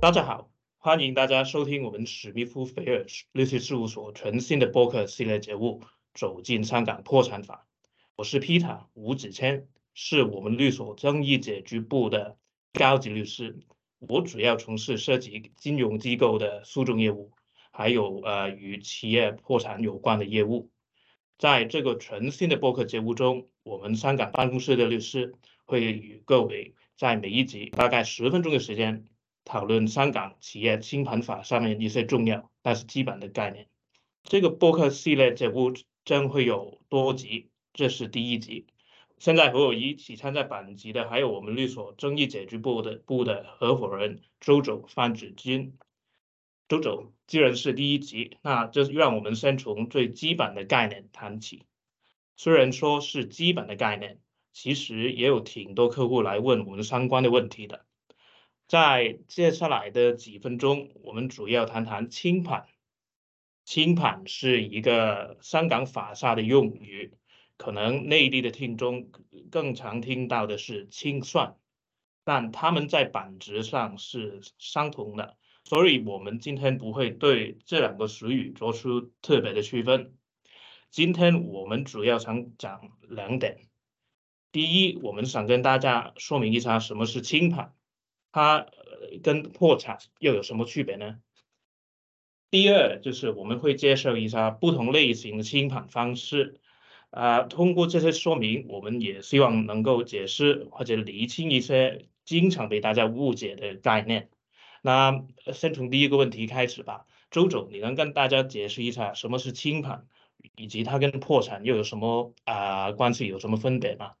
大家好，欢迎大家收听我们史密夫菲尔律师事务所全新的播客系列节目《走进香港破产法》。我是 Peter 吴子谦，是我们律所争议解决部的高级律师。我主要从事涉及金融机构的诉讼业务，还有呃与企业破产有关的业务。在这个全新的播客节目中，我们香港办公室的律师会与各位在每一集大概十分钟的时间，讨论香港企业清盘法上面一些重要但是基本的概念。这个播客系列节目将会有多集，这是第一集。现在和我一起参加本集的还有我们律所争议解决部的部的合伙人周总范子金。周总，既然是第一集，那就让我们先从最基本的概念谈起。虽然说是基本的概念，其实也有挺多客户来问我们相关的问题的。在接下来的几分钟，我们主要谈谈清盘。清盘是一个香港法下的用语，可能内地的听众更常听到的是清算，但他们在本质上是相同的。所以，我们今天不会对这两个词语做出特别的区分。今天我们主要想讲两点。第一，我们想跟大家说明一下什么是清盘，它跟破产又有什么区别呢？第二，就是我们会介绍一下不同类型的清盘方式。啊，通过这些说明，我们也希望能够解释或者厘清一些经常被大家误解的概念。那先从第一个问题开始吧，周总，你能跟大家解释一下什么是清盘，以及它跟破产又有什么啊关系，有什么分别吗？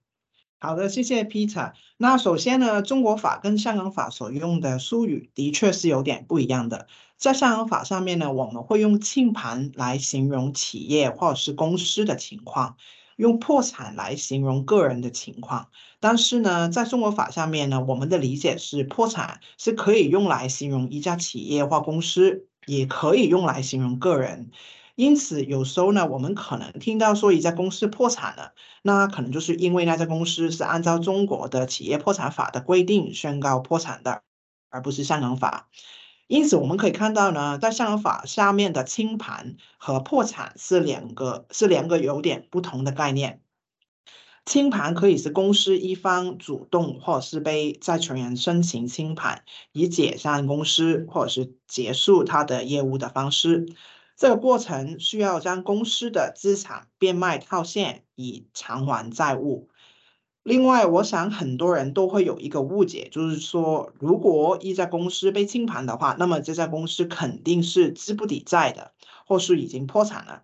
好的，谢谢 Peter。那首先呢，中国法跟香港法所用的术语的确是有点不一样的。在香港法上面呢，我们会用清盘来形容企业或者是公司的情况。用破产来形容个人的情况，但是呢，在中国法上面呢，我们的理解是破产是可以用来形容一家企业或公司，也可以用来形容个人。因此，有时候呢，我们可能听到说一家公司破产了，那可能就是因为那家公司是按照中国的企业破产法的规定宣告破产的，而不是香港法。因此，我们可以看到呢，在香港法下面的清盘和破产是两个是两个有点不同的概念。清盘可以是公司一方主动或者是被债权人申请清盘，以解散公司或者是结束他的业务的方式。这个过程需要将公司的资产变卖套现，以偿还债务。另外，我想很多人都会有一个误解，就是说，如果一家公司被清盘的话，那么这家公司肯定是资不抵债的，或是已经破产了。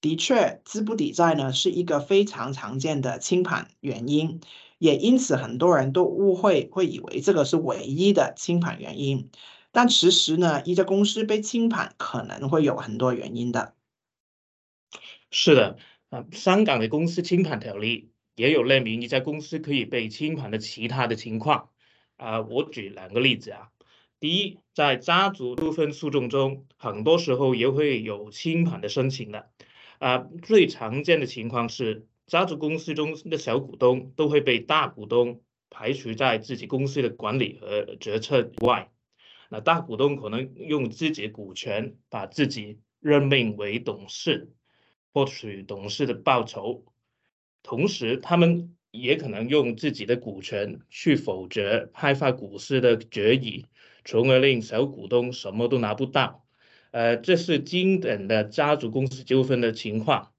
的确，资不抵债呢是一个非常常见的清盘原因，也因此很多人都误会，会以为这个是唯一的清盘原因。但其实呢，一家公司被清盘可能会有很多原因的。是的，啊，香港的公司清盘条例。也有列明一家公司可以被清盘的其他的情况，啊，我举两个例子啊。第一，在家族纠纷诉讼中，很多时候也会有清盘的申请的，啊，最常见的情况是家族公司中的小股东都会被大股东排除在自己公司的管理和决策外，那大股东可能用自己的股权把自己任命为董事，获取董事的报酬。同时，他们也可能用自己的股权去否决派发股息的决议，从而令小股东什么都拿不到。呃，这是经典的家族公司纠纷的情况。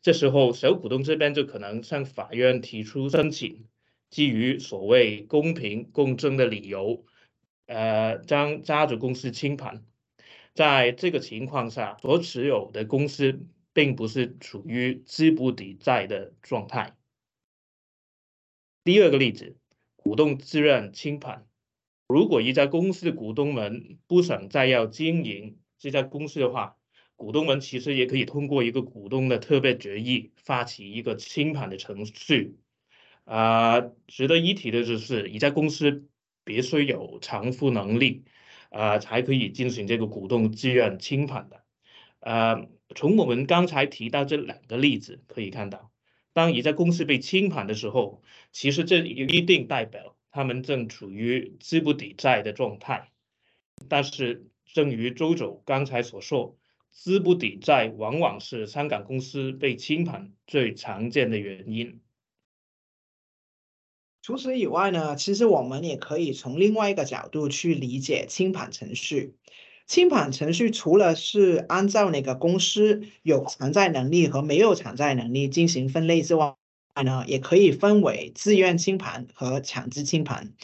这时候，小股东这边就可能向法院提出申请，基于所谓公平公正的理由，呃，将家族公司清盘。在这个情况下，所持有的公司。并不是处于资不抵债的状态。第二个例子，股东自愿清盘。如果一家公司的股东们不想再要经营这家公司的话，股东们其实也可以通过一个股东的特别决议发起一个清盘的程序。啊，值得一提的就是，一家公司必须有偿付能力，啊，才可以进行这个股东自愿清盘的。呃，从我们刚才提到这两个例子可以看到，当一家公司被清盘的时候，其实这一定代表他们正处于资不抵债的状态。但是正如周总刚才所说，资不抵债往往是香港公司被清盘最常见的原因。除此以外呢，其实我们也可以从另外一个角度去理解清盘程序。清盘程序除了是按照那个公司有偿债能力和没有偿债能力进行分类之外呢，也可以分为自愿清盘和强制清盘。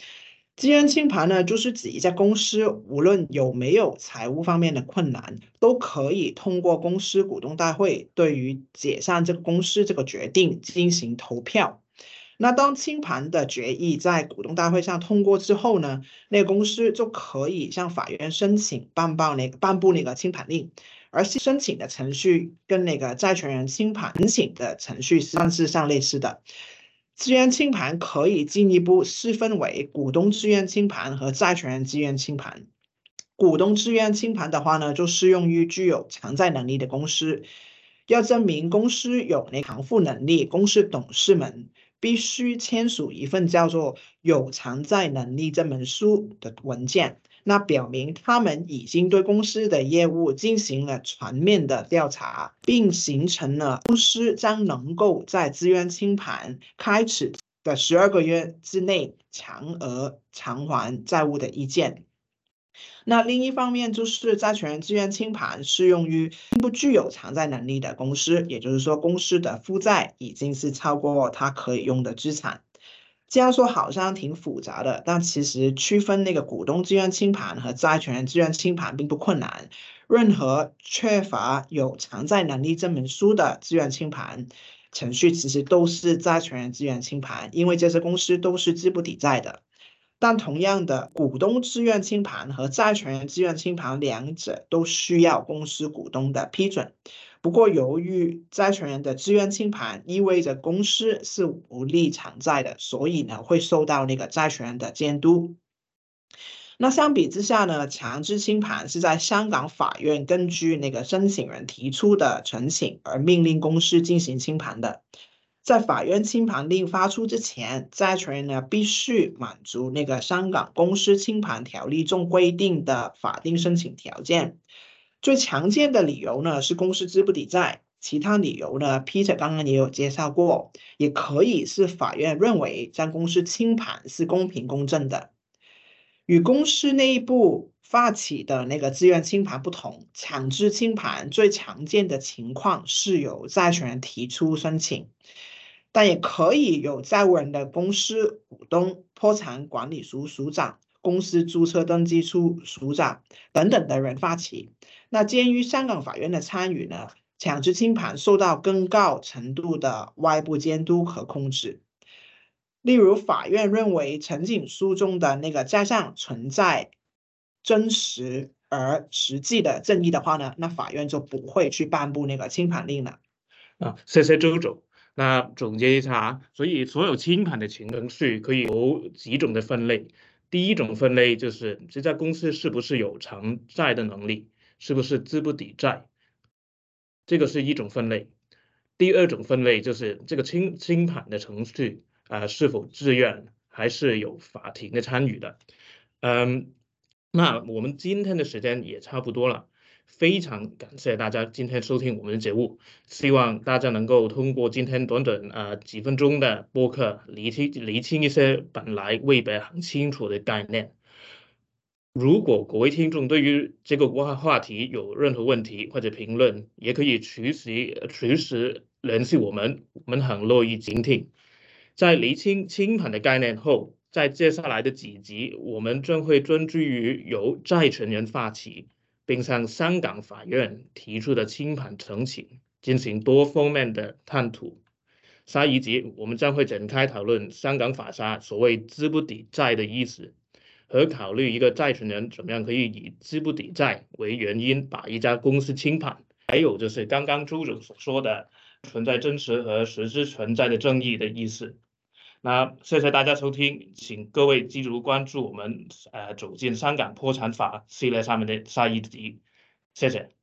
自愿清盘呢，就是指一家公司无论有没有财务方面的困难，都可以通过公司股东大会对于解散这个公司这个决定进行投票。那当清盘的决议在股东大会上通过之后呢，那个公司就可以向法院申请办报那个颁布那个清盘令，而申请的程序跟那个债权人清盘申请的程序算是相类似的。自愿清盘可以进一步细分为股东自愿清盘和债权人自愿清盘。股东自愿清盘的话呢，就适用于具有偿债能力的公司，要证明公司有那偿付能力，公司董事们。必须签署一份叫做《有偿债能力证明书》的文件，那表明他们已经对公司的业务进行了全面的调查，并形成了公司将能够在自愿清盘开始的十二个月之内强额偿还债务的意见。那另一方面，就是债权人自愿清盘适用于不具有偿债能力的公司，也就是说，公司的负债已经是超过它可以用的资产。这样说好像挺复杂的，但其实区分那个股东自愿清盘和债权人自愿清盘并不困难。任何缺乏有偿债能力证明书的自愿清盘程序，其实都是债权人自愿清盘，因为这些公司都是资不抵债的。但同样的，股东自愿清盘和债权人自愿清盘两者都需要公司股东的批准。不过，由于债权人的自愿清盘意味着公司是无力偿债的，所以呢会受到那个债权人的监督。那相比之下呢，强制清盘是在香港法院根据那个申请人提出的申请而命令公司进行清盘的。在法院清盘令发出之前，债权人呢必须满足那个香港公司清盘条例中规定的法定申请条件。最常见的理由呢是公司资不抵债，其他理由呢，Peter 刚刚也有介绍过，也可以是法院认为将公司清盘是公平公正的。与公司内部发起的那个自愿清盘不同，强制清盘最常见的情况是由债权人提出申请。但也可以有债务人的公司股东、破产管理署署长、公司注册登记处署长等等的人发起。那鉴于香港法院的参与呢，强制清盘受到更高程度的外部监督和控制。例如，法院认为陈景书中的那个债项存在真实而实际的正义的话呢，那法院就不会去颁布那个清盘令了。啊，谢谢周总。那总结一下，所以所有清盘的程序可以有几种的分类。第一种分类就是这家公司是不是有偿债的能力，是不是资不抵债，这个是一种分类。第二种分类就是这个清清盘的程序啊是否自愿，还是有法庭的参与的。嗯，那我们今天的时间也差不多了。非常感谢大家今天收听我们的节目，希望大家能够通过今天短短呃几分钟的播客，理清理清一些本来未必很清楚的概念。如果各位听众对于这个话话题有任何问题或者评论，也可以随时随时联系我们，我们很乐意倾听。在理清清盘的概念后，在接下来的几集，我们将会专注于由债权人发起。并向香港法院提出的清盘申请进行多方面的探讨。下一集我们将会展开讨论香港法沙所谓“资不抵债”的意思，和考虑一个债权人怎么样可以以资不抵债为原因把一家公司清盘。还有就是刚刚朱总所说的存在真实和实质存在的正义的意思。那谢谢大家收听，请各位记住关注我们呃走进香港破产法系列上面的下一集，谢谢。